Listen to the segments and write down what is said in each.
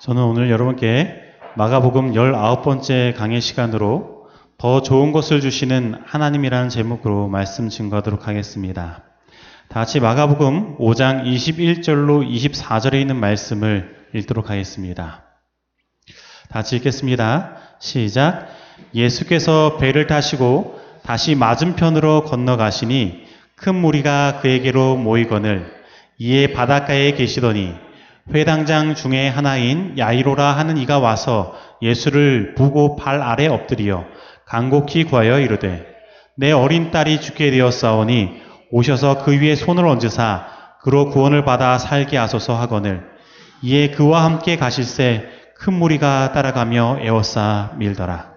저는 오늘 여러분께 마가복음 19번째 강의 시간으로 더 좋은 것을 주시는 하나님이라는 제목으로 말씀 증거하도록 하겠습니다. 다 같이 마가복음 5장 21절로 24절에 있는 말씀을 읽도록 하겠습니다. 다 같이 읽겠습니다. 시작. 예수께서 배를 타시고 다시 맞은편으로 건너가시니 큰 무리가 그에게로 모이거늘 이에 바닷가에 계시더니 회당장 중에 하나인 야이로라 하는 이가 와서 예수를 보고 발 아래 엎드리어 간곡히 구하여 이르되 내 어린 딸이 죽게 되었사오니 오셔서 그 위에 손을 얹으사 그로 구원을 받아 살게 하소서 하거늘 이에 그와 함께 가실새 큰 무리가 따라가며 에워싸 밀더라.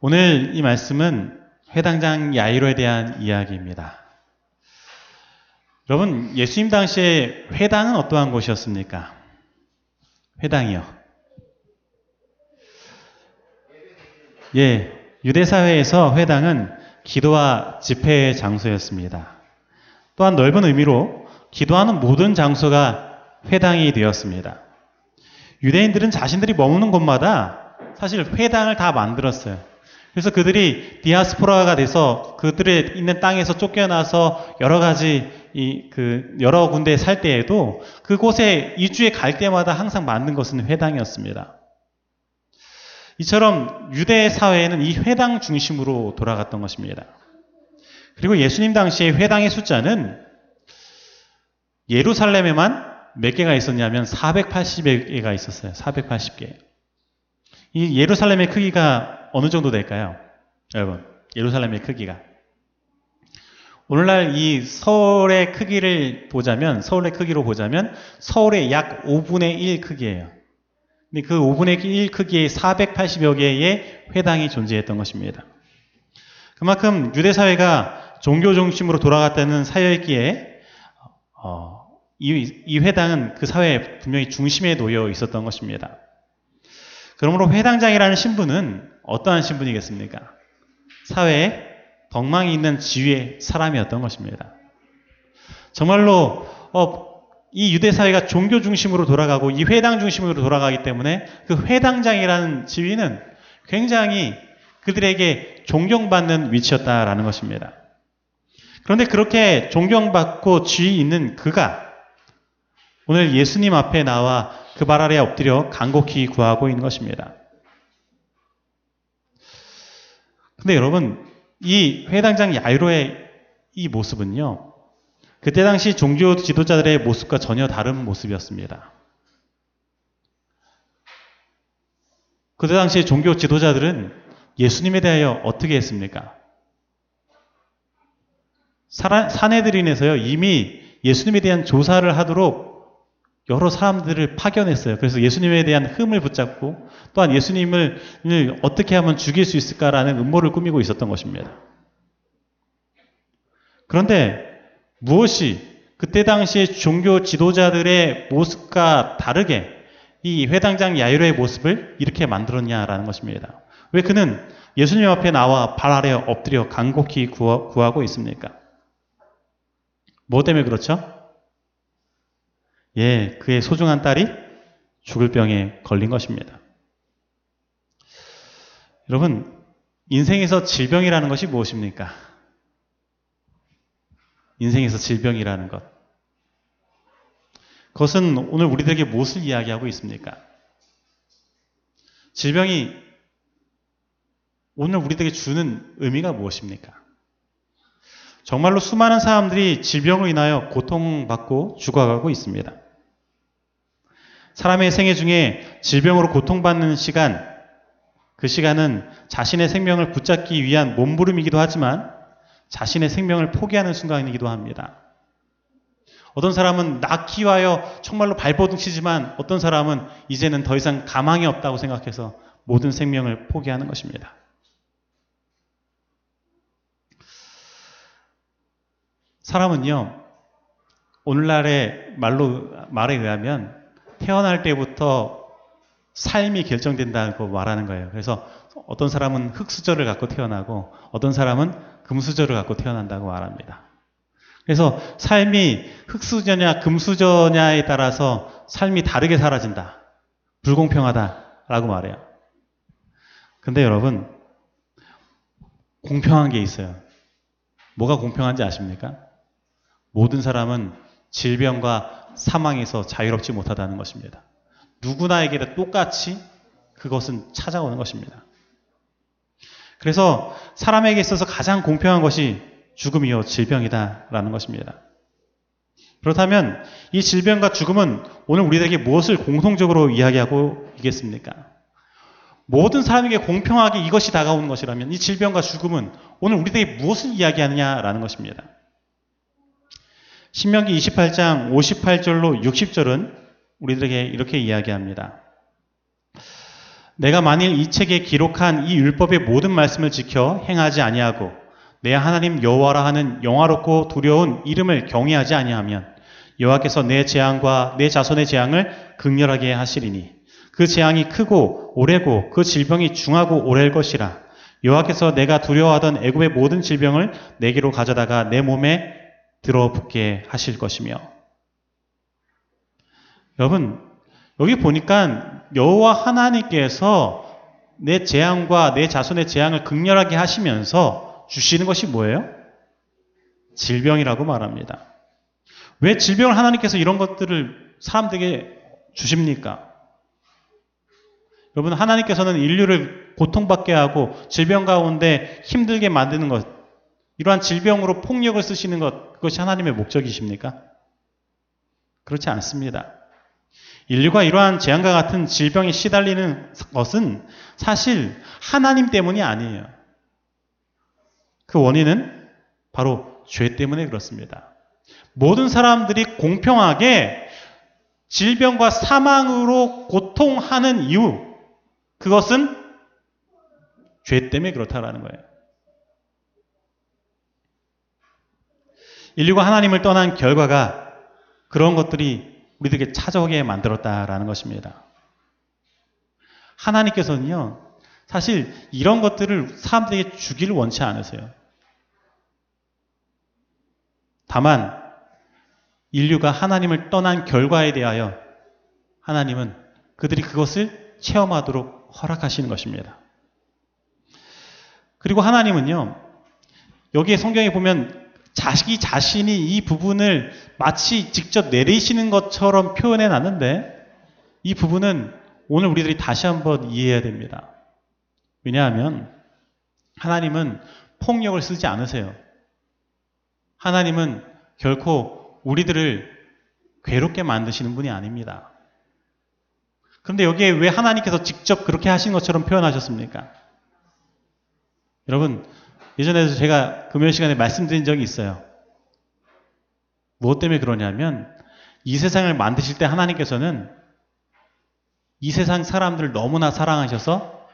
오늘 이 말씀은 회당장 야이로에 대한 이야기입니다. 여러분, 예수님 당시에 회당은 어떠한 곳이었습니까? 회당이요. 예, 유대사회에서 회당은 기도와 집회의 장소였습니다. 또한 넓은 의미로 기도하는 모든 장소가 회당이 되었습니다. 유대인들은 자신들이 머무는 곳마다 사실 회당을 다 만들었어요. 그래서 그들이 디아스포라가 돼서 그들의 있는 땅에서 쫓겨나서 여러 가지 이 그 여러 군데에 살 때에도 그곳에 이주에 갈 때마다 항상 만든 것은 회당이었습니다. 이처럼 유대 사회에는 이 회당 중심으로 돌아갔던 것입니다. 그리고 예수님 당시에 회당의 숫자는 예루살렘에만 몇 개가 있었냐면 480개가 있었어요. 480개. 이 예루살렘의 크기가 어느 정도 될까요? 여러분, 예루살렘의 크기가. 오늘날 이 서울의 크기를 보자면, 서울의 크기로 보자면, 서울의 약 5분의 1 크기예요. 근데 그 5분의 1 크기의 480여 개의 회당이 존재했던 것입니다. 그만큼 유대사회가 종교 중심으로 돌아갔다는 사회였기에, 어, 이, 이 회당은 그 사회의 분명히 중심에 놓여 있었던 것입니다. 그러므로 회당장이라는 신분은 어떠한 신분이겠습니까? 사회에 덕망이 있는 지위의 사람이었던 것입니다. 정말로 어, 이 유대 사회가 종교 중심으로 돌아가고 이 회당 중심으로 돌아가기 때문에 그 회당장이라는 지위는 굉장히 그들에게 존경받는 위치였다라는 것입니다. 그런데 그렇게 존경받고 지위 있는 그가 오늘 예수님 앞에 나와 그 발 아래 엎드려 간곡히 구하고 있는 것입니다. 근데 여러분, 이 회당장 야이로의 이 모습은요, 그때 당시 종교 지도자들의 모습과 전혀 다른 모습이었습니다. 그때 당시 종교 지도자들은 예수님에 대하여 어떻게 했습니까? 사내들인에서요, 이미 예수님에 대한 조사를 하도록 여러 사람들을 파견했어요. 그래서 예수님에 대한 흠을 붙잡고 또한 예수님을 어떻게 하면 죽일 수 있을까라는 음모를 꾸미고 있었던 것입니다. 그런데 무엇이 그때 당시에 종교 지도자들의 모습과 다르게 이 회당장 야이로의 모습을 이렇게 만들었냐라는 것입니다. 왜 그는 예수님 앞에 나와 발 아래 엎드려 간곡히 구하고 있습니까? 뭐 때문에 그렇죠? 예, 그의 소중한 딸이 죽을 병에 걸린 것입니다. 여러분, 인생에서 질병이라는 것이 무엇입니까? 인생에서 질병이라는 것. 그것은 오늘 우리들에게 무엇을 이야기하고 있습니까? 질병이 오늘 우리들에게 주는 의미가 무엇입니까? 정말로 수많은 사람들이 질병으로 인하여 고통받고 죽어가고 있습니다. 사람의 생애 중에 질병으로 고통받는 시간, 그 시간은 자신의 생명을 붙잡기 위한 몸부림이기도 하지만 자신의 생명을 포기하는 순간이기도 합니다. 어떤 사람은 낳기 위하여 정말로 발버둥 치지만 어떤 사람은 이제는 더 이상 가망이 없다고 생각해서 모든 생명을 포기하는 것입니다. 사람은요, 오늘날의 말로, 말에 의하면 태어날 때부터 삶이 결정된다고 말하는 거예요. 그래서 어떤 사람은 흙수저를 갖고 태어나고 어떤 사람은 금수저를 갖고 태어난다고 말합니다. 그래서 삶이 흙수저냐 금수저냐에 따라서 삶이 다르게 사라진다. 불공평하다라고 말해요. 근데 여러분, 공평한 게 있어요. 뭐가 공평한지 아십니까? 모든 사람은 질병과 사망에서 자유롭지 못하다는 것입니다. 누구나에게 똑같이 그것은 찾아오는 것입니다. 그래서 사람에게 있어서 가장 공평한 것이 죽음이요 질병이다라는 것입니다. 그렇다면 이 질병과 죽음은 오늘 우리에게 무엇을 공통적으로 이야기하고 있겠습니까? 모든 사람에게 공평하게 이것이 다가오는 것이라면 이 질병과 죽음은 오늘 우리에게 무엇을 이야기하느냐라는 것입니다. 신명기 28장 58절로 60절은 우리들에게 이렇게 이야기합니다. 내가 만일 이 책에 기록한 이 율법의 모든 말씀을 지켜 행하지 아니하고 내 하나님 여호와라 하는 영화롭고 두려운 이름을 경외하지 아니하면 여호와께서 내 재앙과 내 자손의 재앙을 극렬하게 하시리니 그 재앙이 크고 오래고 그 질병이 중하고 오래일 것이라 여호와께서 내가 두려워하던 애굽의 모든 질병을 내게로 가져다가 내 몸에 들어붙게 하실 것이며 여러분 여기 보니까 여호와 하나님께서 내 재앙과 내 자손의 재앙을 극렬하게 하시면서 주시는 것이 뭐예요? 질병이라고 말합니다. 왜 질병을 하나님께서 이런 것들을 사람들에게 주십니까? 여러분, 하나님께서는 인류를 고통받게 하고 질병 가운데 힘들게 만드는 것, 이러한 질병으로 폭력을 쓰시는 것, 그것이 하나님의 목적이십니까? 그렇지 않습니다. 인류가 이러한 재앙과 같은 질병에 시달리는 것은 사실 하나님 때문이 아니에요. 그 원인은 바로 죄 때문에 그렇습니다. 모든 사람들이 공평하게 질병과 사망으로 고통하는 이유, 그것은 죄 때문에 그렇다라는 거예요. 인류가 하나님을 떠난 결과가 그런 것들이 우리들에게 찾아오게 만들었다라는 것입니다. 하나님께서는요, 사실 이런 것들을 사람들에게 주기를 원치 않으세요. 다만, 인류가 하나님을 떠난 결과에 대하여 하나님은 그들이 그것을 체험하도록 허락하시는 것입니다. 그리고 하나님은요, 여기에 성경에 보면 자기 자신이 이 부분을 마치 직접 내리시는 것처럼 표현해 놨는데 이 부분은 오늘 우리들이 다시 한번 이해해야 됩니다. 왜냐하면 하나님은 폭력을 쓰지 않으세요. 하나님은 결코 우리들을 괴롭게 만드시는 분이 아닙니다. 그런데 여기에 왜 하나님께서 직접 그렇게 하신 것처럼 표현하셨습니까? 여러분, 예전에도 제가 금요일 시간에 말씀드린 적이 있어요. 무엇 때문에 그러냐면 이 세상을 만드실 때 하나님께서는 이 세상 사람들을 너무나 사랑하셔서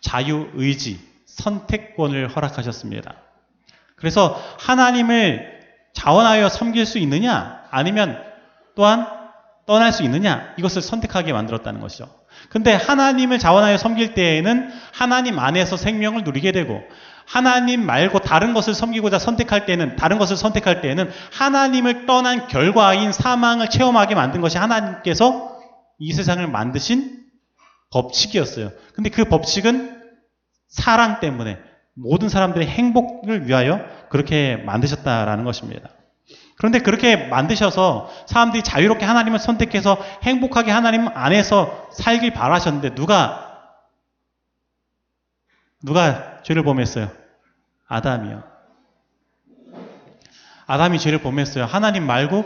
자유의지, 선택권을 허락하셨습니다. 그래서 하나님을 자원하여 섬길 수 있느냐, 아니면 또한 떠날 수 있느냐, 이것을 선택하게 만들었다는 것이죠. 근데 하나님을 자원하여 섬길 때에는 하나님 안에서 생명을 누리게 되고 하나님 말고 다른 것을 섬기고자 선택할 때는 다른 것을 선택할 때에는 하나님을 떠난 결과인 사망을 체험하게 만든 것이 하나님께서 이 세상을 만드신 법칙이었어요. 근데 그 법칙은 사랑 때문에 모든 사람들의 행복을 위하여 그렇게 만드셨다라는 것입니다. 그런데 그렇게 만드셔서 사람들이 자유롭게 하나님을 선택해서 행복하게 하나님 안에서 살길 바라셨는데 누가 누가 죄를 범했어요? 아담이요. 아담이 죄를 범했어요. 하나님 말고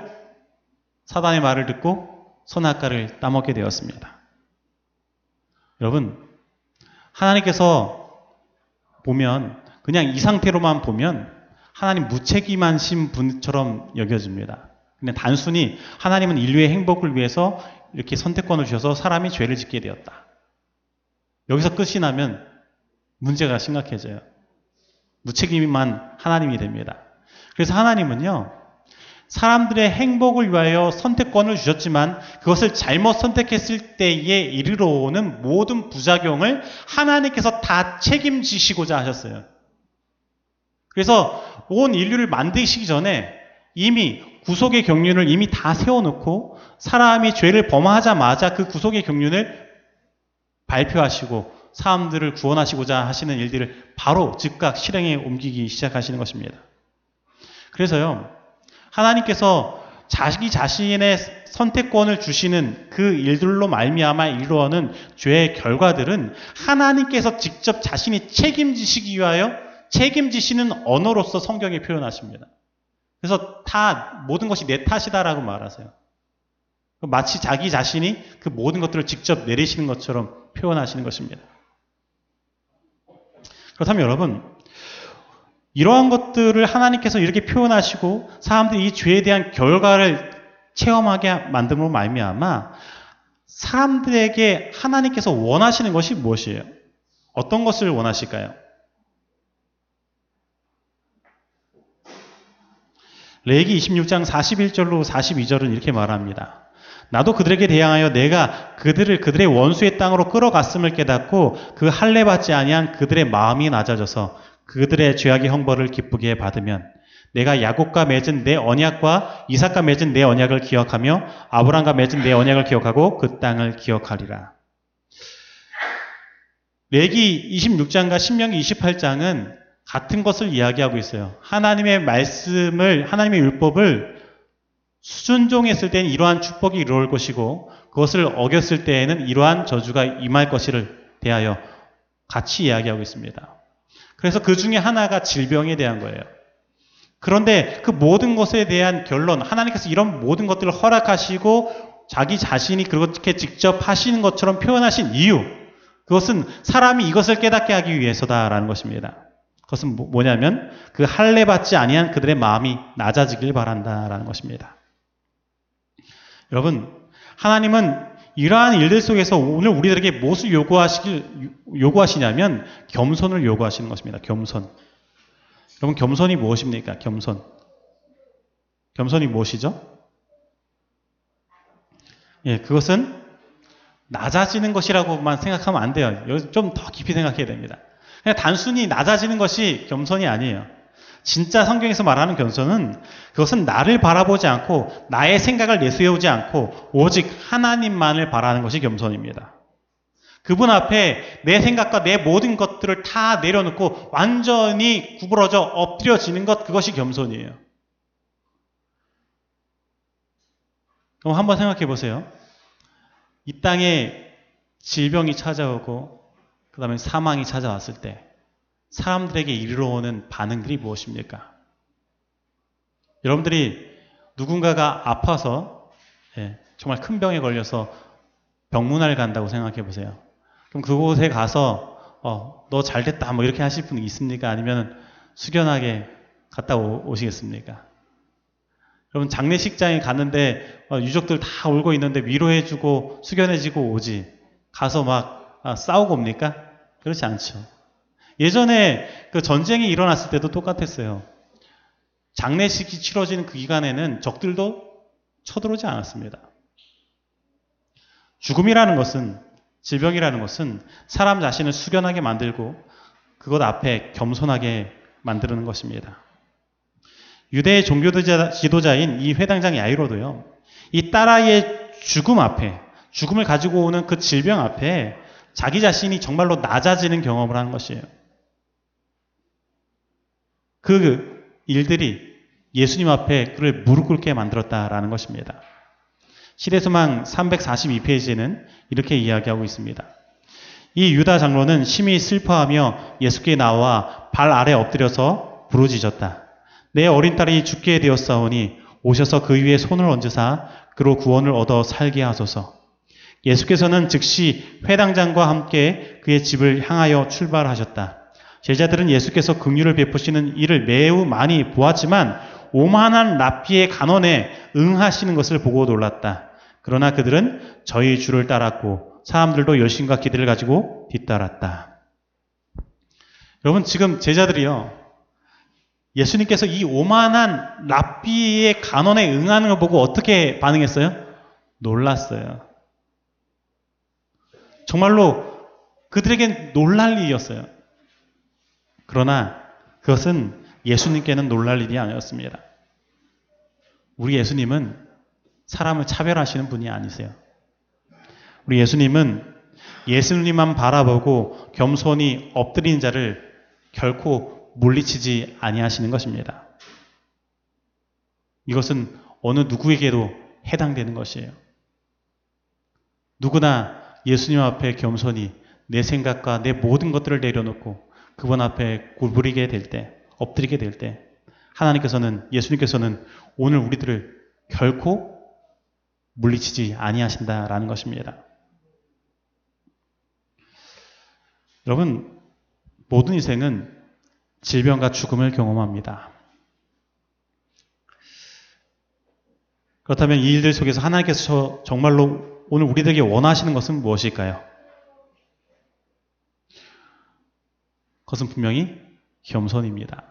사단의 말을 듣고 선악과를 따먹게 되었습니다. 여러분, 하나님께서 보면 그냥 이 상태로만 보면 하나님 무책임하신 분처럼 여겨집니다. 근데 단순히 하나님은 인류의 행복을 위해서 이렇게 선택권을 주셔서 사람이 죄를 짓게 되었다. 여기서 끝이 나면 문제가 심각해져요. 무책임만 하나님이 됩니다. 그래서 하나님은요, 사람들의 행복을 위하여 선택권을 주셨지만 그것을 잘못 선택했을 때에 이르러 오는 모든 부작용을 하나님께서 다 책임지시고자 하셨어요. 그래서 온 인류를 만드시기 전에 이미 구속의 경륜을 이미 다 세워놓고 사람이 죄를 범하자마자 그 구속의 경륜을 발표하시고 사람들을 구원하시고자 하시는 일들을 바로 즉각 실행에 옮기기 시작하시는 것입니다. 그래서요, 하나님께서 자기 자신의 선택권을 주시는 그 일들로 말미암아 이루어는 죄의 결과들은 하나님께서 직접 자신이 책임지시기 위하여 책임지시는 언어로서 성경에 표현하십니다. 그래서 다 모든 것이 내 탓이다라고 말하세요. 마치 자기 자신이 그 모든 것들을 직접 내리시는 것처럼 표현하시는 것입니다. 그렇다면 여러분, 이러한 것들을 하나님께서 이렇게 표현하시고 사람들이 이 죄에 대한 결과를 체험하게 만듦으로 말미암아 사람들에게 하나님께서 원하시는 것이 무엇이에요? 어떤 것을 원하실까요? 레기 26장 41절로 42절은 이렇게 말합니다. 나도 그들에게 대항하여 내가 그들을 그들의 원수의 땅으로 끌어갔음을 깨닫고 그 할례 받지 아니한 그들의 마음이 낮아져서 그들의 죄악의 형벌을 기쁘게 받으면 내가 야곱과 맺은 내 언약과 이삭과 맺은 내 언약을 기억하며 아브람과 맺은 내 언약을 기억하고 그 땅을 기억하리라. 레기 26장과 신명기 28장은 같은 것을 이야기하고 있어요. 하나님의 말씀을 하나님의 율법을 수준종했을 때는 이러한 축복이 이루어질 것이고 그것을 어겼을 때에는 이러한 저주가 임할 것이를 대하여 같이 이야기하고 있습니다. 그래서 그 중에 하나가 질병에 대한 거예요. 그런데 그 모든 것에 대한 결론, 하나님께서 이런 모든 것들을 허락하시고 자기 자신이 그렇게 직접 하시는 것처럼 표현하신 이유, 그것은 사람이 이것을 깨닫게 하기 위해서다라는 것입니다. 그것은 뭐, 뭐냐면 그 할례 받지 아니한 그들의 마음이 낮아지길 바란다라는 것입니다. 여러분, 하나님은 이러한 일들 속에서 오늘 우리들에게 무엇을 요구하시길, 요구하시냐면 겸손을 요구하시는 것입니다. 겸손. 여러분, 겸손이 무엇입니까? 겸손. 겸손이 무엇이죠? 예, 그것은 낮아지는 것이라고만 생각하면 안 돼요. 좀 더 깊이 생각해야 됩니다. 그냥 단순히 낮아지는 것이 겸손이 아니에요. 진짜 성경에서 말하는 겸손은 그것은 나를 바라보지 않고 나의 생각을 내세우지 않고 오직 하나님만을 바라는 것이 겸손입니다. 그분 앞에 내 생각과 내 모든 것들을 다 내려놓고 완전히 구부러져 엎드려지는 것 그것이 겸손이에요. 그럼 한번 생각해 보세요. 이 땅에 질병이 찾아오고 그 다음에 사망이 찾아왔을 때 사람들에게 이르러 오는 반응들이 무엇입니까? 여러분들이 누군가가 아파서 예, 정말 큰 병에 걸려서 병문안을 간다고 생각해 보세요. 그럼 그곳에 가서 어, 너 잘됐다 뭐 이렇게 하실 분이 있습니까? 아니면 숙연하게 갔다 오, 시겠습니까 여러분 장례식장에 갔는데 어, 유족들 다 울고 있는데 위로해주고 숙연해지고 오지 가서 막 아, 싸우고 옵니까? 그렇지 않죠. 예전에 그 전쟁이 일어났을 때도 똑같았어요. 장례식이 치러지는 그 기간에는 적들도 쳐들어오지 않았습니다. 죽음이라는 것은 질병이라는 것은 사람 자신을 숙연하게 만들고 그것 앞에 겸손하게 만드는 것입니다. 유대의 종교 지도자인 이 회당장 야이로도요. 이 딸아이의 죽음 앞에 죽음을 가지고 오는 그 질병 앞에 자기 자신이 정말로 낮아지는 경험을 하는 것이에요. 그 일들이 예수님 앞에 그를 무릎 꿇게 만들었다라는 것입니다. 시대소망 342페이지에는 이렇게 이야기하고 있습니다. 이 유다 장로는 심히 슬퍼하며 예수께 나와 발 아래 엎드려서 부르짖었다. 내 어린 딸이 죽게 되었사오니 오셔서 그 위에 손을 얹으사 그로 구원을 얻어 살게 하소서. 예수께서는 즉시 회당장과 함께 그의 집을 향하여 출발하셨다. 제자들은 예수께서 긍휼을 베푸시는 일을 매우 많이 보았지만 오만한 랍비의 간언에 응하시는 것을 보고 놀랐다. 그러나 그들은 저희 주를 따랐고 사람들도 열심과 기대를 가지고 뒤따랐다. 여러분 지금 제자들이요. 예수님께서 이 오만한 랍비의 간언에 응하는 걸 보고 어떻게 반응했어요? 놀랐어요. 정말로 그들에겐 놀랄 일이었어요. 그러나 그것은 예수님께는 놀랄 일이 아니었습니다. 우리 예수님은 사람을 차별하시는 분이 아니세요. 우리 예수님은 예수님만 바라보고 겸손히 엎드린 자를 결코 물리치지 아니하시는 것입니다. 이것은 어느 누구에게도 해당되는 것이에요. 누구나 예수님 앞에 겸손히 내 생각과 내 모든 것들을 내려놓고 그분 앞에 굴부리게 될 때, 엎드리게 될 때, 하나님께서는, 예수님께서는 오늘 우리들을 결코 물리치지 아니하신다라는 것입니다. 여러분, 모든 인생은 질병과 죽음을 경험합니다. 그렇다면 이 일들 속에서 하나님께서 정말로 오늘 우리들에게 원하시는 것은 무엇일까요? 그것은 분명히 겸손입니다.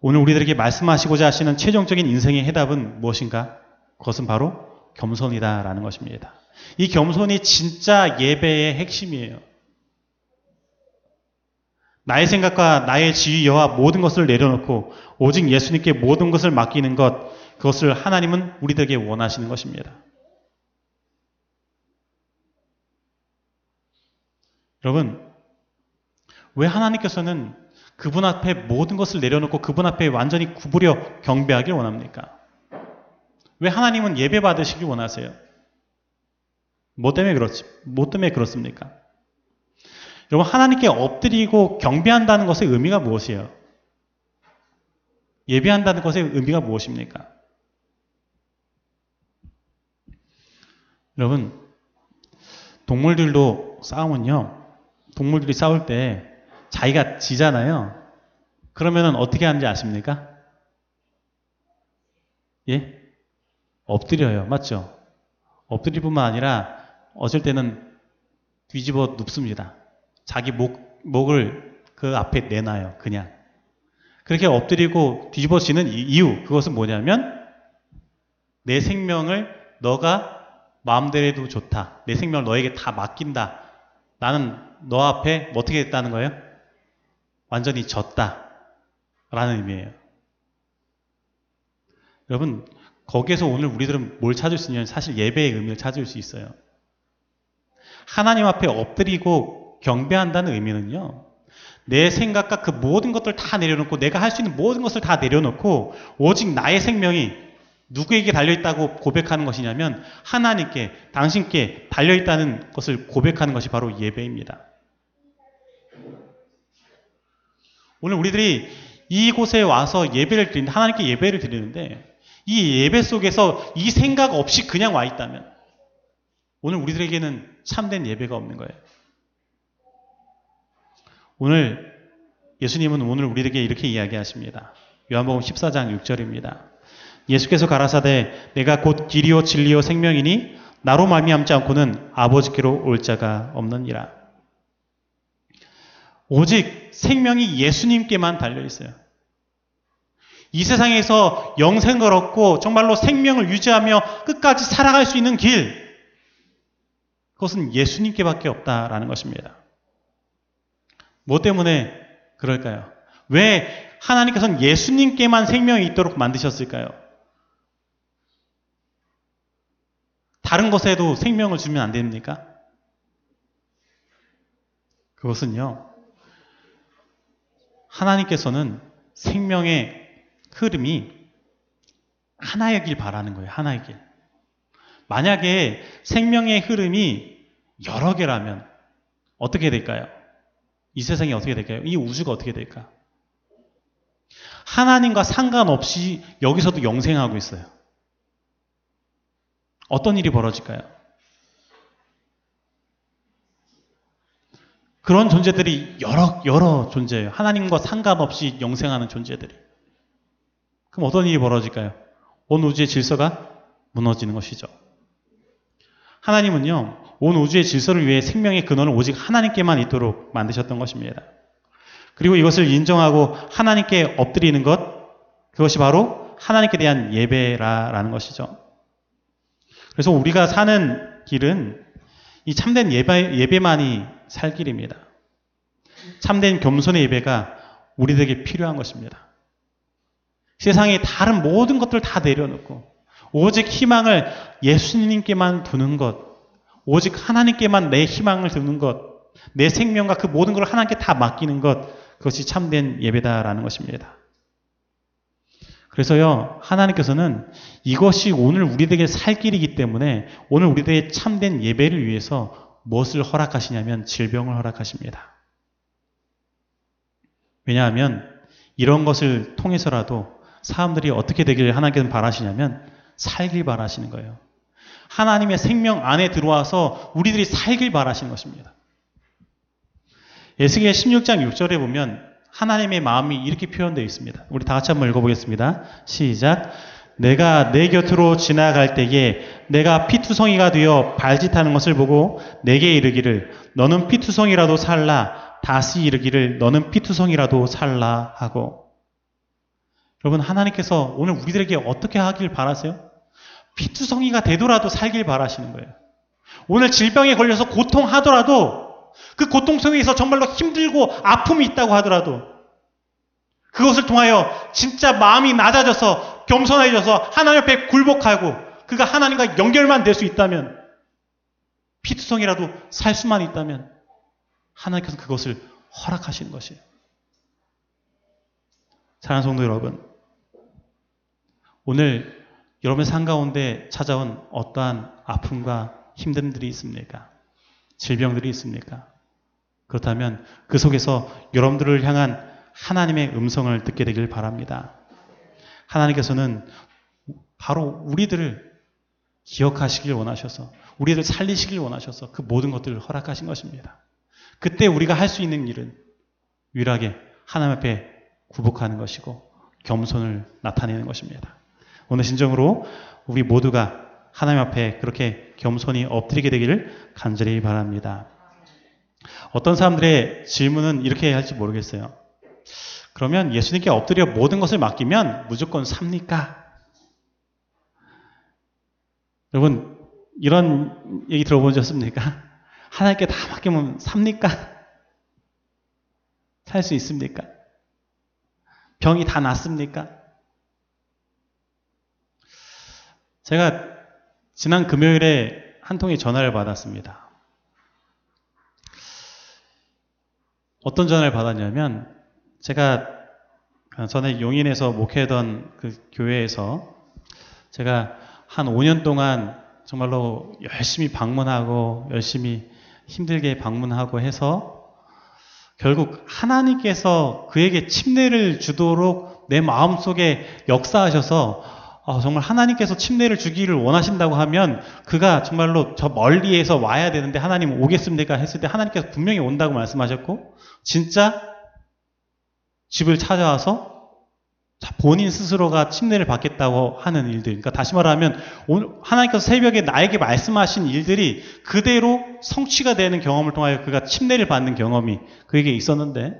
오늘 우리들에게 말씀하시고자 하시는 최종적인 인생의 해답은 무엇인가? 그것은 바로 겸손이다라는 것입니다. 이 겸손이 진짜 예배의 핵심이에요. 나의 생각과 나의 지위와 모든 것을 내려놓고 오직 예수님께 모든 것을 맡기는 것, 그것을 하나님은 우리들에게 원하시는 것입니다. 여러분, 왜 하나님께서는 그분 앞에 모든 것을 내려놓고 그분 앞에 완전히 구부려 경배하길 원합니까? 왜 하나님은 예배 받으시길 원하세요? 뭐 때문에 그렇지? 뭐 때문에 그렇습니까? 여러분, 하나님께 엎드리고 경배한다는 것의 의미가 무엇이에요? 예배한다는 것의 의미가 무엇입니까? 여러분, 동물들도 싸우면요. 동물들이 싸울 때 자기가 지잖아요. 그러면은 어떻게 하는지 아십니까? 예? 엎드려요. 맞죠? 엎드릴 뿐만 아니라 어쩔 때는 뒤집어 눕습니다. 자기 목, 목을 그 앞에 내놔요. 그냥. 그렇게 엎드리고 뒤집어지는 이유, 그것은 뭐냐면 내 생명을 너가 마음대로 해도 좋다. 내 생명을 너에게 다 맡긴다. 나는 너 앞에 어떻게 됐다는 거예요? 완전히 졌다. 라는 의미예요. 여러분, 거기에서 오늘 우리들은 뭘 찾을 수 있냐면 사실 예배의 의미를 찾을 수 있어요. 하나님 앞에 엎드리고 경배한다는 의미는요. 내 생각과 그 모든 것들 다 내려놓고 내가 할 수 있는 모든 것을 다 내려놓고 오직 나의 생명이 누구에게 달려있다고 고백하는 것이냐면 하나님께 당신께 달려있다는 것을 고백하는 것이 바로 예배입니다. 오늘 우리들이 이곳에 와서 예배를 드리는 하나님께 예배를 드리는데 이 예배 속에서 이 생각 없이 그냥 와 있다면 오늘 우리들에게는 참된 예배가 없는 거예요. 오늘 예수님은 오늘 우리에게 이렇게 이야기하십니다. 요한복음 14장 6절입니다. 예수께서 가라사대 내가 곧 길이요 진리요 생명이니 나로 말미암지 않고는 아버지께로 올 자가 없느니라. 오직 생명이 예수님께만 달려 있어요. 이 세상에서 영생을 얻고 정말로 생명을 유지하며 끝까지 살아갈 수 있는 길, 그것은 예수님께밖에 없다라는 것입니다. 뭐 때문에 그럴까요? 왜 하나님께서는 예수님께만 생명이 있도록 만드셨을까요? 다른 것에도 생명을 주면 안 됩니까? 그것은요, 하나님께서는 생명의 흐름이 하나이길 바라는 거예요. 하나의 길. 만약에 생명의 흐름이 여러 개라면 어떻게 될까요? 이 세상이 어떻게 될까요? 이 우주가 어떻게 될까? 하나님과 상관없이 여기서도 영생하고 있어요. 어떤 일이 벌어질까요? 그런 존재들이 여러, 여러 존재예요. 하나님과 상관없이 영생하는 존재들이. 그럼 어떤 일이 벌어질까요? 온 우주의 질서가 무너지는 것이죠. 하나님은요, 온 우주의 질서를 위해 생명의 근원을 오직 하나님께만 있도록 만드셨던 것입니다. 그리고 이것을 인정하고 하나님께 엎드리는 것, 그것이 바로 하나님께 대한 예배라라는 것이죠. 그래서 우리가 사는 길은 이 참된 예배, 예배만이 살 길입니다. 참된 겸손의 예배가 우리에게 필요한 것입니다. 세상의 다른 모든 것들을 다 내려놓고 오직 희망을 예수님께만 두는 것, 오직 하나님께만 내 희망을 두는 것, 내 생명과 그 모든 걸 하나님께 다 맡기는 것, 그것이 참된 예배다라는 것입니다. 그래서요, 하나님께서는 이것이 오늘 우리에게 살 길이기 때문에 오늘 우리들의 참된 예배를 위해서 무엇을 허락하시냐면 질병을 허락하십니다. 왜냐하면 이런 것을 통해서라도 사람들이 어떻게 되기를 하나님께서 바라시냐면 살길 바라시는 거예요. 하나님의 생명 안에 들어와서 우리들이 살길 바라시는 것입니다. 예수기의 16장 6절에 보면 하나님의 마음이 이렇게 표현되어 있습니다. 우리 다 같이 한번 읽어보겠습니다. 시작. 내가 내 곁으로 지나갈 때에 내가 피투성이가 되어 발짓하는 것을 보고 내게 이르기를 너는 피투성이라도 살라 다시 이르기를 너는 피투성이라도 살라 하고 여러분 하나님께서 오늘 우리들에게 어떻게 하길 바라세요? 피투성이가 되더라도 살길 바라시는 거예요. 오늘 질병에 걸려서 고통하더라도 그 고통 속에서 정말로 힘들고 아픔이 있다고 하더라도 그것을 통하여 진짜 마음이 낮아져서 겸손해져서 하나님 앞에 굴복하고 그가 하나님과 연결만 될 수 있다면 피투성이라도 살 수만 있다면 하나님께서 그것을 허락하시는 것이에요. 사랑하는 성도 여러분, 오늘 여러분의 삶 가운데 찾아온 어떠한 아픔과 힘듦들이 있습니까? 질병들이 있습니까? 그렇다면 그 속에서 여러분들을 향한 하나님의 음성을 듣게 되길 바랍니다. 하나님께서는 바로 우리들을 기억하시길 원하셔서 우리를 살리시길 원하셔서 그 모든 것들을 허락하신 것입니다. 그때 우리가 할 수 있는 일은 유일하게 하나님 앞에 구복하는 것이고 겸손을 나타내는 것입니다. 오늘 신정으로 우리 모두가 하나님 앞에 그렇게 겸손히 엎드리게 되기를 간절히 바랍니다. 어떤 사람들의 질문은 이렇게 할지 모르겠어요. 그러면 예수님께 엎드려 모든 것을 맡기면 무조건 삽니까? 여러분, 이런 얘기 들어보셨습니까? 하나님께 다 맡기면 삽니까? 살 수 있습니까? 병이 다 낫습니까? 제가 지난 금요일에 한 통의 전화를 받았습니다. 어떤 전화를 받았냐면 제가 전에 용인에서 목회하던 그 교회에서 제가 한 5년 동안 정말로 열심히 방문하고 열심히 힘들게 방문하고 해서 결국 하나님께서 그에게 침례를 주도록 내 마음속에 역사하셔서 어, 정말 하나님께서 침례를 주기를 원하신다고 하면 그가 정말로 저 멀리에서 와야 되는데 하나님 오겠습니까? 했을 때 하나님께서 분명히 온다고 말씀하셨고 진짜 집을 찾아와서 본인 스스로가 침례를 받겠다고 하는 일들. 그러니까 다시 말하면 오늘 하나님께서 새벽에 나에게 말씀하신 일들이 그대로 성취가 되는 경험을 통하여 그가 침례를 받는 경험이 그에게 있었는데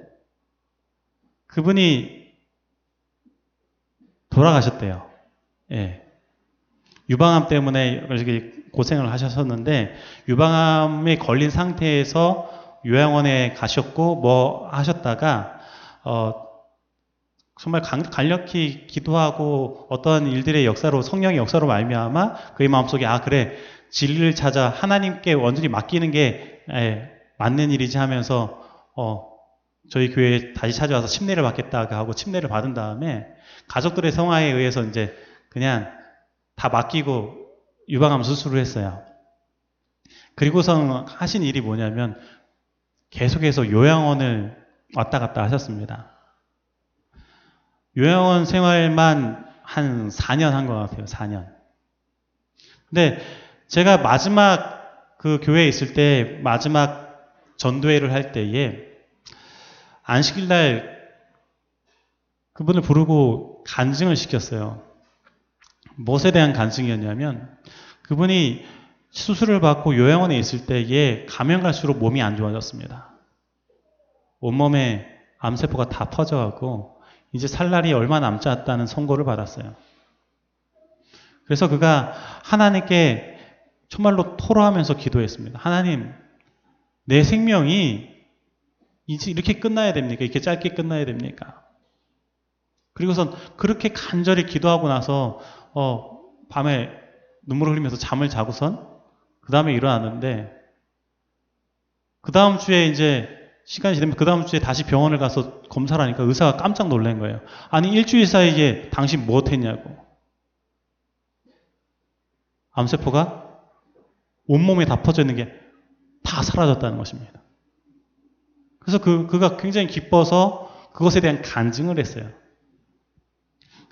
그분이 돌아가셨대요. 예. 유방암 때문에 이렇게 고생을 하셨었는데 유방암에 걸린 상태에서 요양원에 가셨고 뭐 하셨다가 어 정말 간략히 기도하고 어떠한 일들의 역사로 성령의 역사로 말미암아 그의 마음속에 아 그래 진리를 찾아 하나님께 완전히 맡기는 게 예, 맞는 일이지 하면서 어 저희 교회에 다시 찾아와서 침례를 받겠다 하고 침례를 받은 다음에 가족들의 성화에 의해서 이제 그냥 다 맡기고 유방암 수술을 했어요. 그리고선 하신 일이 뭐냐면 계속해서 요양원을 왔다 갔다 하셨습니다. 요양원 생활만 한 4년 한 것 같아요. 4년. 근데 제가 마지막 그 교회에 있을 때 마지막 전도회를 할 때에 안식일 날 그분을 부르고 간증을 시켰어요. 무엇에 대한 간증이었냐면 그분이 수술을 받고 요양원에 있을 때에 가면 갈수록 몸이 안 좋아졌습니다. 온몸에 암세포가 다 퍼져갖고 이제 살 날이 얼마 남지 않다는 선고를 받았어요. 그래서 그가 하나님께 정말로 토로하면서 기도했습니다. 하나님, 내 생명이 이제 이렇게 끝나야 됩니까? 이렇게 짧게 끝나야 됩니까? 그리고선 그렇게 간절히 기도하고 나서 어, 밤에 눈물을 흘리면서 잠을 자고선 그 다음에 일어났는데 그 다음 주에 이제 시간이 지나면 그 다음 주에 다시 병원을 가서 검사를 하니까 의사가 깜짝 놀란 거예요. 아니 일주일 사이에 당신 무엇 했냐고. 암세포가 온몸에 다 퍼져 있는 게 다 사라졌다는 것입니다. 그래서 그, 그가 굉장히 기뻐서 그것에 대한 간증을 했어요.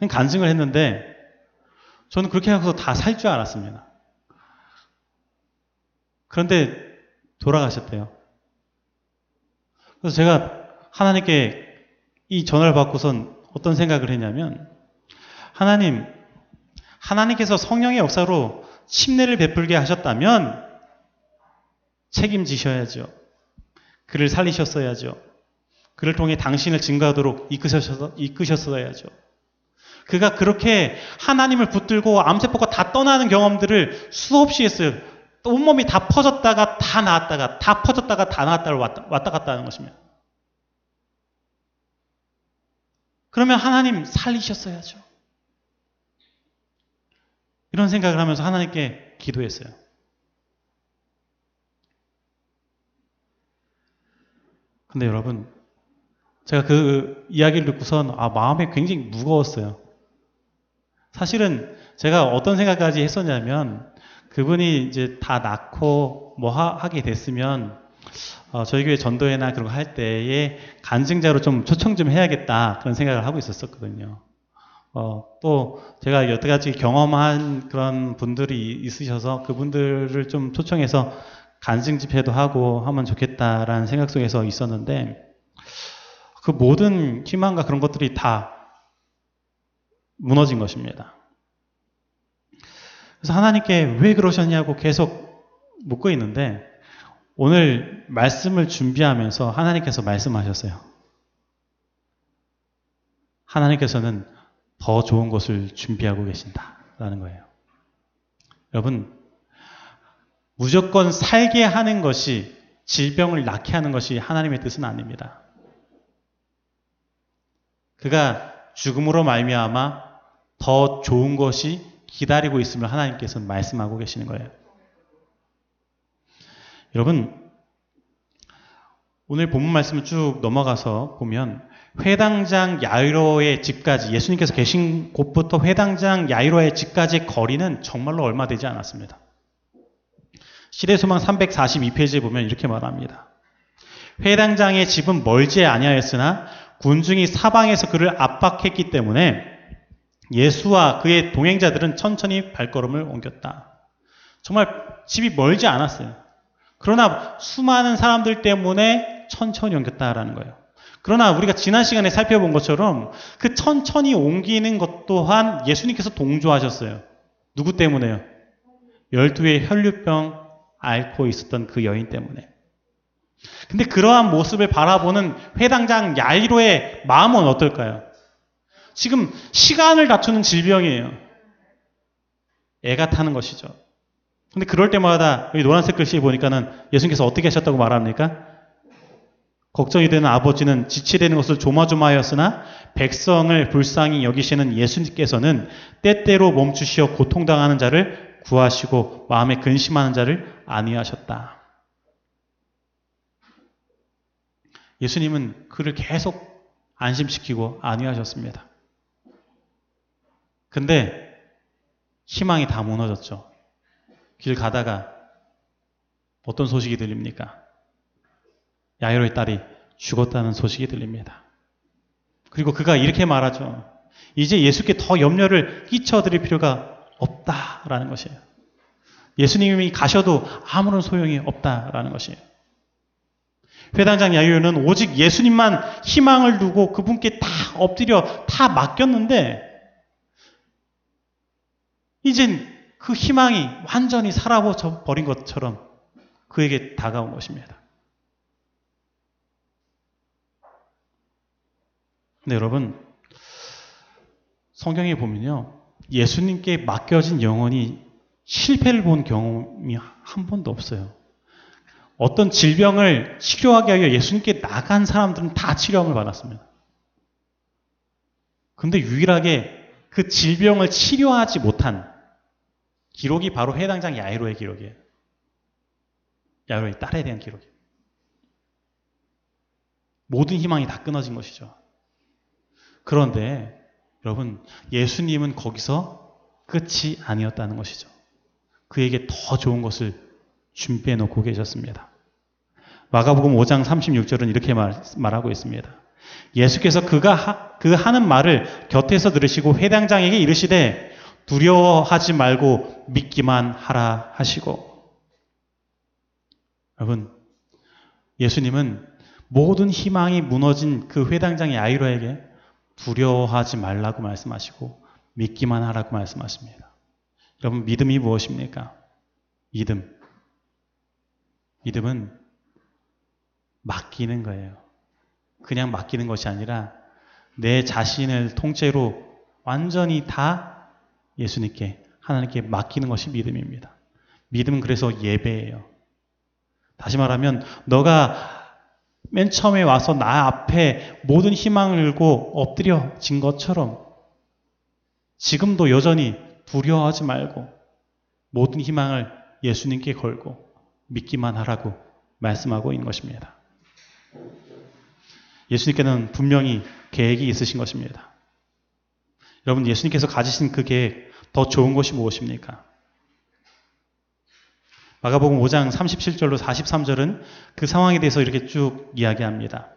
간증을 했는데 저는 그렇게 하고서 다 살 줄 알았습니다. 그런데 돌아가셨대요. 그래서 제가 하나님께 이 전화를 받고선 어떤 생각을 했냐면 하나님, 하나님께서 성령의 역사로 침례를 베풀게 하셨다면 책임지셔야죠. 그를 살리셨어야죠. 그를 통해 당신을 증거하도록 이끄셨어, 이끄셨어야죠. 그가 그렇게 하나님을 붙들고 암세포가 다 떠나는 경험들을 수없이 했어요. 온몸이 다 퍼졌다가 다 나았다가 다 퍼졌다가 다 나았다를 왔다, 왔다 갔다 하는 것입니다. 그러면 하나님 살리셨어야죠. 이런 생각을 하면서 하나님께 기도했어요. 근데 여러분, 제가 그 이야기를 듣고선 아, 마음이 굉장히 무거웠어요. 사실은 제가 어떤 생각까지 했었냐면 그분이 이제 다 낳고 뭐 하, 게 됐으면 어, 저희 교회 전도회나 그런 거 할 때에 간증자로 좀 초청 좀 해야겠다 그런 생각을 하고 있었었거든요. 어, 또 제가 여태까지 경험한 그런 분들이 있으셔서 그분들을 좀 초청해서 간증 집회도 하고 하면 좋겠다라는 생각 속에서 있었는데 그 모든 희망과 그런 것들이 다 무너진 것입니다. 그래서 하나님께 왜 그러셨냐고 계속 묻고 있는데 오늘 말씀을 준비하면서 하나님께서 말씀하셨어요. 하나님께서는 더 좋은 것을 준비하고 계신다라는 거예요. 여러분 무조건 살게 하는 것이 질병을 낫게 하는 것이 하나님의 뜻은 아닙니다. 그가 죽음으로 말미암아 더 좋은 것이 기다리고 있음을 하나님께서는 말씀하고 계시는 거예요. 여러분, 오늘 본문 말씀을 쭉 넘어가서 보면 회당장 야이로의 집까지 예수님께서 계신 곳부터 회당장 야이로의 집까지의 거리는 정말로 얼마 되지 않았습니다. 시대소망 342페이지에 보면 이렇게 말합니다. 회당장의 집은 멀지 아니하였으나 군중이 사방에서 그를 압박했기 때문에 예수와 그의 동행자들은 천천히 발걸음을 옮겼다. 정말 집이 멀지 않았어요. 그러나 수많은 사람들 때문에 천천히 옮겼다라는 거예요. 그러나 우리가 지난 시간에 살펴본 것처럼 그 천천히 옮기는 것 또한 예수님께서 동조하셨어요. 누구 때문에요? 열두의 혈류병 앓고 있었던 그 여인 때문에. 근데 그러한 모습을 바라보는 회당장 야이로의 마음은 어떨까요? 지금 시간을 다투는 질병이에요. 애가 타는 것이죠. 근데 그럴 때마다 여기 노란색 글씨에 보니까는 예수님께서 어떻게 하셨다고 말합니까? 걱정이 되는 아버지는 지체되는 것을 조마조마하였으나 백성을 불쌍히 여기시는 예수님께서는 때때로 멈추시어 고통당하는 자를 구하시고 마음에 근심하는 자를 안위하셨다. 예수님은 그를 계속 안심시키고 안위하셨습니다. 근데 희망이 다 무너졌죠. 길 가다가 어떤 소식이 들립니까? 야이로의 딸이 죽었다는 소식이 들립니다. 그리고 그가 이렇게 말하죠. 이제 예수께 더 염려를 끼쳐드릴 필요가 없다라는 것이에요. 예수님이 가셔도 아무런 소용이 없다라는 것이에요. 회당장 야유는 오직 예수님만 희망을 두고 그분께 다 엎드려 다 맡겼는데 이젠 그 희망이 완전히 사라져 버린 것처럼 그에게 다가온 것입니다. 근데 여러분, 성경에 보면요. 예수님께 맡겨진 영혼이 실패를 본 경험이 한 번도 없어요. 어떤 질병을 치료하기 위해 예수님께 나간 사람들은 다 치료함을 받았습니다. 근데 유일하게 그 질병을 치료하지 못한 기록이 바로 해당장 야이로의 기록이에요. 야이로의 딸에 대한 기록이에요. 모든 희망이 다 끊어진 것이죠. 그런데 여러분 예수님은 거기서 끝이 아니었다는 것이죠. 그에게 더 좋은 것을 준비해 놓고 계셨습니다. 마가복음 5장 36절은 이렇게 말, 말하고 있습니다. 예수께서 그가 하, 그 하는 말을 곁에서 들으시고 회당장에게 이르시되 두려워하지 말고 믿기만 하라 하시고 여러분 예수님은 모든 희망이 무너진 그 회당장의 아이로에게 두려워하지 말라고 말씀하시고 믿기만 하라고 말씀하십니다. 여러분 믿음이 무엇입니까? 믿음. 믿음은 맡기는 거예요. 그냥 맡기는 것이 아니라 내 자신을 통째로 완전히 다 예수님께 하나님께 맡기는 것이 믿음입니다. 믿음은 그래서 예배예요. 다시 말하면 너가 맨 처음에 와서 나 앞에 모든 희망을 걸고 엎드려진 것처럼 지금도 여전히 두려워하지 말고 모든 희망을 예수님께 걸고 믿기만 하라고 말씀하고 있는 것입니다. 예수님께는 분명히 계획이 있으신 것입니다. 여러분, 예수님께서 가지신 그 계획, 더 좋은 것이 무엇입니까? 마가복음 5장 37절로 43절은 그 상황에 대해서 이렇게 쭉 이야기합니다.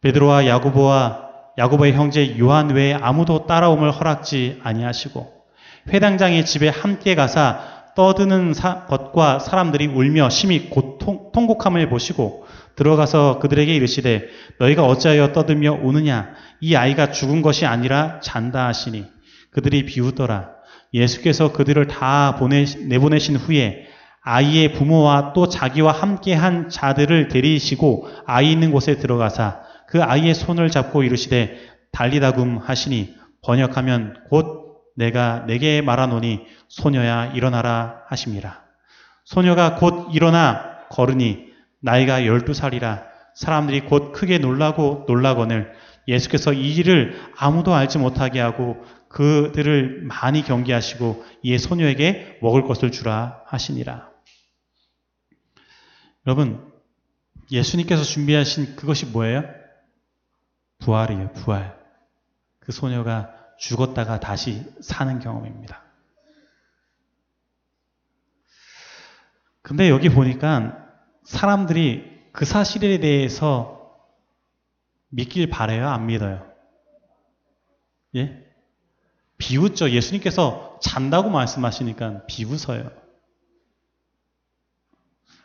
베드로와 야고보와 야고보의 형제 요한 외에 아무도 따라옴을 허락지 아니하시고 회당장의 집에 함께 가사 떠드는 사, 것과 사람들이 울며 심히 고통, 통곡함을 보시고 들어가서 그들에게 이르시되 너희가 어찌하여 떠들며 우느냐 이 아이가 죽은 것이 아니라 잔다 하시니 그들이 비웃더라 예수께서 그들을 다 보내 내보내신 후에 아이의 부모와 또 자기와 함께한 자들을 데리시고 아이 있는 곳에 들어가사 그 아이의 손을 잡고 이르시되 달리다금 하시니 번역하면 곧 내가 내게 말하노니 소녀야 일어나라 하심이라. 소녀가 곧 일어나 걸으니 나이가 열두 살이라 사람들이 곧 크게 놀라고 놀라거늘 예수께서 이 일을 아무도 알지 못하게 하고 그들을 많이 경계하시고 이에 소녀에게 먹을 것을 주라 하시니라. 여러분, 예수님께서 준비하신 그것이 뭐예요? 부활이에요, 부활. 그 소녀가 죽었다가 다시 사는 경험입니다. 근데 여기 보니까 사람들이 그 사실에 대해서 믿길 바래요? 안 믿어요? 예? 비웃죠. 예수님께서 잔다고 말씀하시니까 비웃어요.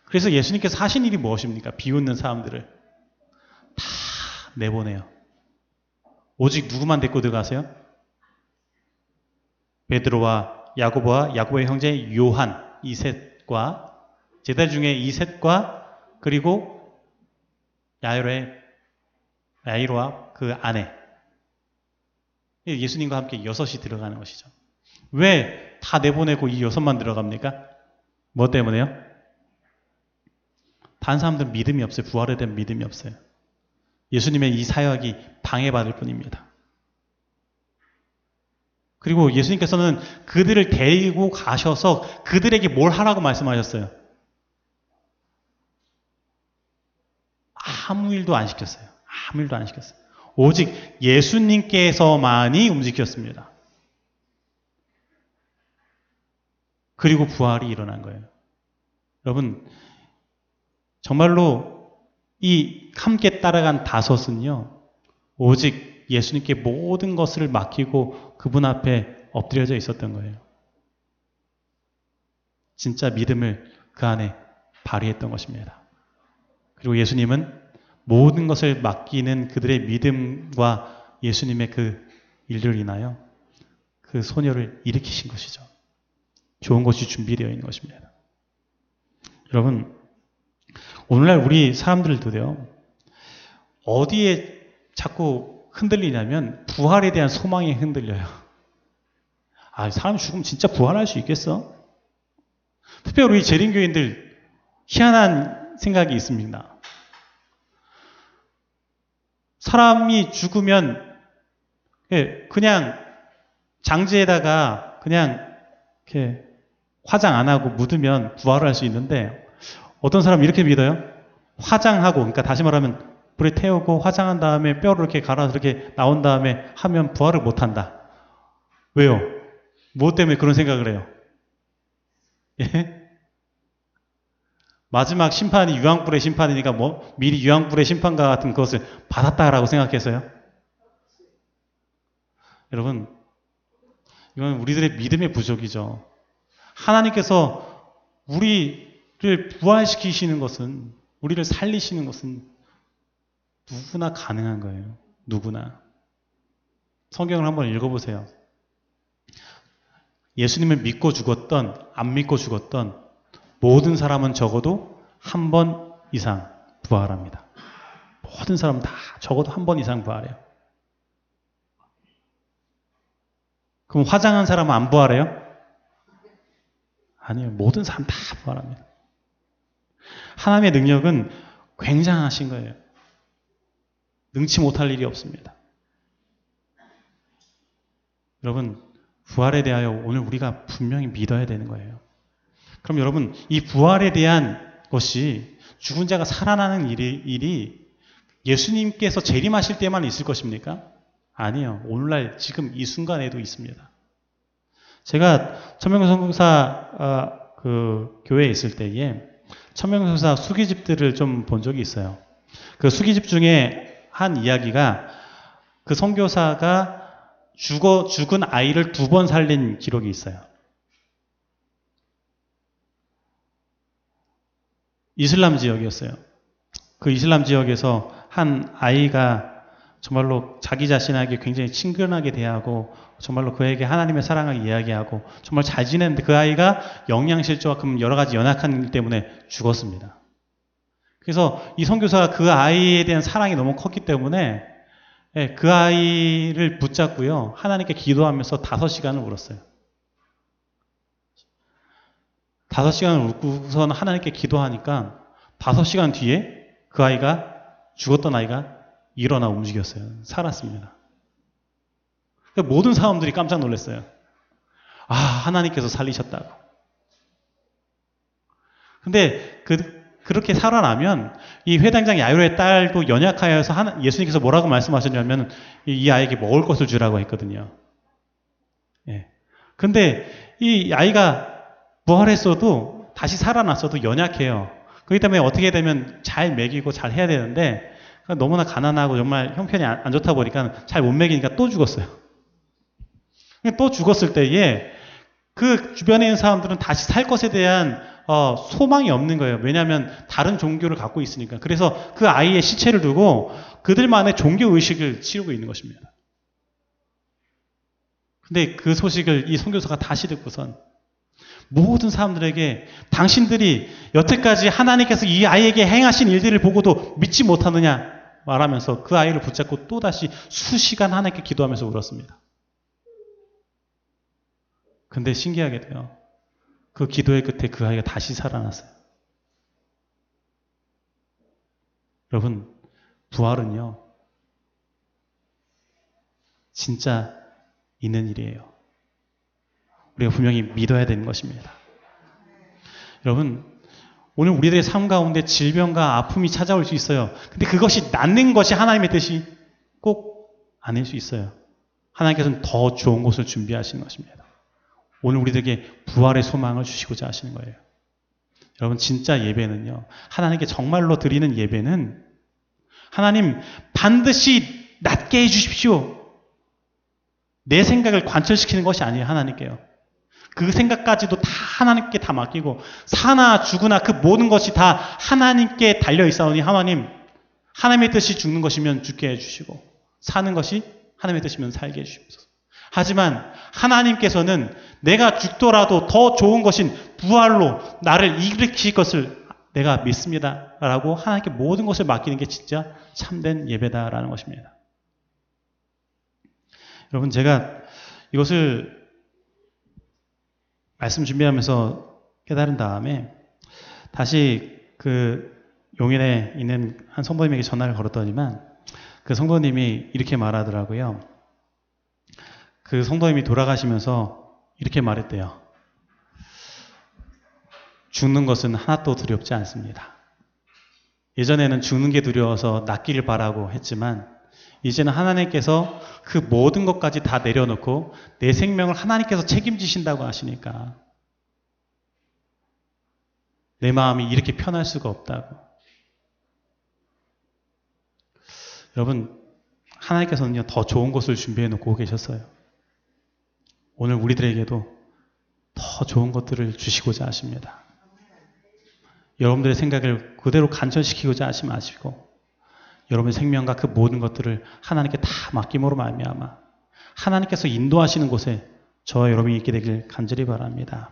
그래서 예수님께서 하신 일이 무엇입니까? 비웃는 사람들을 다 내보내요. 오직 누구만 데리고 들어가세요? 베드로와 야고보와 야고보의 형제 요한 이 셋과 제자 중에 이 셋과 그리고 야이로의 야이로와 그 아내 예수님과 함께 여섯이 들어가는 것이죠. 왜 다 내보내고 이 여섯만 들어갑니까? 뭐 때문에요? 다른 사람들은 믿음이 없어요. 부활에 대한 믿음이 없어요. 예수님의 이 사역이 방해받을 뿐입니다. 그리고 예수님께서는 그들을 데리고 가셔서 그들에게 뭘 하라고 말씀하셨어요? 아무 일도 안 시켰어요. 아무 일도 안 시켰어요. 오직 예수님께서만이 움직였습니다. 그리고 부활이 일어난 거예요. 여러분, 정말로 이 함께 따라간 다섯은요, 오직 예수님께 모든 것을 맡기고 그분 앞에 엎드려져 있었던 거예요. 진짜 믿음을 그 안에 발휘했던 것입니다. 그리고 예수님은 모든 것을 맡기는 그들의 믿음과 예수님의 그 일들을 인하여 그 소녀를 일으키신 것이죠. 좋은 것이 준비되어 있는 것입니다. 여러분, 오늘날 우리 사람들도요, 어디에 자꾸 흔들리냐면 부활에 대한 소망에 흔들려요. 아, 사람 죽으면 진짜 부활할 수 있겠어? 특별히 우리 재림교인들 희한한 생각이 있습니다. 사람이 죽으면 예, 그냥 장지에다가 그냥 이렇게 화장 안 하고 묻으면 부활을 할 수 있는데 어떤 사람은 이렇게 믿어요. 화장하고 그러니까 다시 말하면 불에 태우고 화장한 다음에 뼈를 이렇게 갈아서 이렇게 나온 다음에 하면 부활을 못 한다. 왜요? 무엇 때문에 그런 생각을 해요? 예? 마지막 심판이 유황불의 심판이니까 뭐 미리 유황불의 심판과 같은 것을 받았다라고 생각해서요. 여러분, 이건 우리들의 믿음의 부족이죠. 하나님께서 우리를 부활시키시는 것은, 우리를 살리시는 것은 누구나 가능한 거예요. 누구나. 성경을 한번 읽어보세요. 예수님을 믿고 죽었던, 안 믿고 죽었던 모든 사람은 적어도 한 번 이상 부활합니다. 모든 사람 다 적어도 한 번 이상 부활해요. 그럼 화장한 사람은 안 부활해요? 아니요. 모든 사람 다 부활합니다. 하나님의 능력은 굉장하신 거예요. 능치 못할 일이 없습니다. 여러분, 부활에 대하여 오늘 우리가 분명히 믿어야 되는 거예요. 그럼 여러분, 이 부활에 대한 것이 죽은 자가 살아나는 일이, 일이 예수님께서 재림하실 때만 있을 것입니까? 아니요. 오늘날 지금 이 순간에도 있습니다. 제가 천명선교사 어, 그 교회에 있을 때에 천명선교사 수기집들을 좀 본 적이 있어요. 그 수기집 중에 한 이야기가 그 선교사가 죽어 죽은 아이를 두 번 살린 기록이 있어요. 이슬람 지역이었어요. 그 이슬람 지역에서 한 아이가 정말로 자기 자신에게 굉장히 친근하게 대하고 정말로 그에게 하나님의 사랑을 이야기하고 정말 잘 지냈는데 그 아이가 영양실조와 그 여러 가지 연약한 일 때문에 죽었습니다. 그래서 이 선교사가 그 아이에 대한 사랑이 너무 컸기 때문에 예, 그 아이를 붙잡고요 하나님께 기도하면서 다섯 시간을 울었어요. 다섯 시간을 울고선 하나님께 기도하니까 다섯 시간 뒤에 그 아이가 죽었던 아이가 일어나 움직였어요. 살았습니다. 그러니까 모든 사람들이 깜짝 놀랐어요. 아, 하나님께서 살리셨다고. 근데 그, 그렇게 살아나면 이 회당장 야유의 딸도 연약하여서 하나, 예수님께서 뭐라고 말씀하셨냐면 이 아이에게 먹을 것을 주라고 했거든요. 예. 근데 이 아이가 부활했어도 다시 살아났어도 연약해요. 그렇기 때문에 어떻게 되면 잘 먹이고 잘 해야 되는데 너무나 가난하고 정말 형편이 안 좋다 보니까 잘 못 먹이니까 또 죽었어요. 또 죽었을 때에 그 주변에 있는 사람들은 다시 살 것에 대한 어, 소망이 없는 거예요. 왜냐하면 다른 종교를 갖고 있으니까. 그래서 그 아이의 시체를 두고 그들만의 종교 의식을 치르고 있는 것입니다. 근데 그 소식을 이 선교사가 다시 듣고선 모든 사람들에게 당신들이 여태까지 하나님께서 이 아이에게 행하신 일들을 보고도 믿지 못하느냐 말하면서 그 아이를 붙잡고 또다시 수시간 하나님께 기도하면서 울었습니다. 근데 신기하게도요. 그 기도의 끝에 그 아이가 다시 살아났어요. 여러분, 부활은요. 진짜 있는 일이에요. 우리가 분명히 믿어야 되는 것입니다. 여러분, 오늘 우리들의 삶 가운데 질병과 아픔이 찾아올 수 있어요. 근데 그것이 낫는 것이 하나님의 뜻이 꼭 아닐 수 있어요. 하나님께서는 더 좋은 것을 준비하시는 것입니다. 오늘 우리들에게 부활의 소망을 주시고자 하시는 거예요. 여러분, 진짜 예배는요, 하나님께 정말로 드리는 예배는 하나님 반드시 낫게 해주십시오. 내 생각을 관철시키는 것이 아니에요, 하나님께요. 그 생각까지도 다 하나님께 다 맡기고 사나 죽으나 그 모든 것이 다 하나님께 달려 있사오니 하나님 하나님의 뜻이 죽는 것이면 죽게 해주시고 사는 것이 하나님의 뜻이면 살게 해주시옵소서. 하지만 하나님께서는 내가 죽더라도 더 좋은 것인 부활로 나를 일으킬 것을 내가 믿습니다. 라고 하나님께 모든 것을 맡기는 게 진짜 참된 예배다라는 것입니다. 여러분, 제가 이것을 말씀 준비하면서 깨달은 다음에 다시 그 용인에 있는 한 성도님에게 전화를 걸었더니만 그 성도님이 이렇게 말하더라고요. 그 성도님이 돌아가시면서 이렇게 말했대요. 죽는 것은 하나도 두렵지 않습니다. 예전에는 죽는 게 두려워서 낫기를 바라고 했지만 이제는 하나님께서 그 모든 것까지 다 내려놓고 내 생명을 하나님께서 책임지신다고 하시니까 내 마음이 이렇게 편할 수가 없다고. 여러분, 하나님께서는요, 더 좋은 것을 준비해 놓고 계셨어요. 오늘 우리들에게도 더 좋은 것들을 주시고자 하십니다. 여러분들의 생각을 그대로 간절시키고자 하지 마시고, 여러분의 생명과 그 모든 것들을 하나님께 다 맡김으로 말미암아 하나님께서 인도하시는 곳에 저와 여러분이 있게 되길 간절히 바랍니다.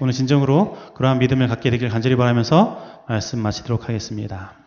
오늘 진정으로 그러한 믿음을 갖게 되길 간절히 바라면서 말씀 마치도록 하겠습니다.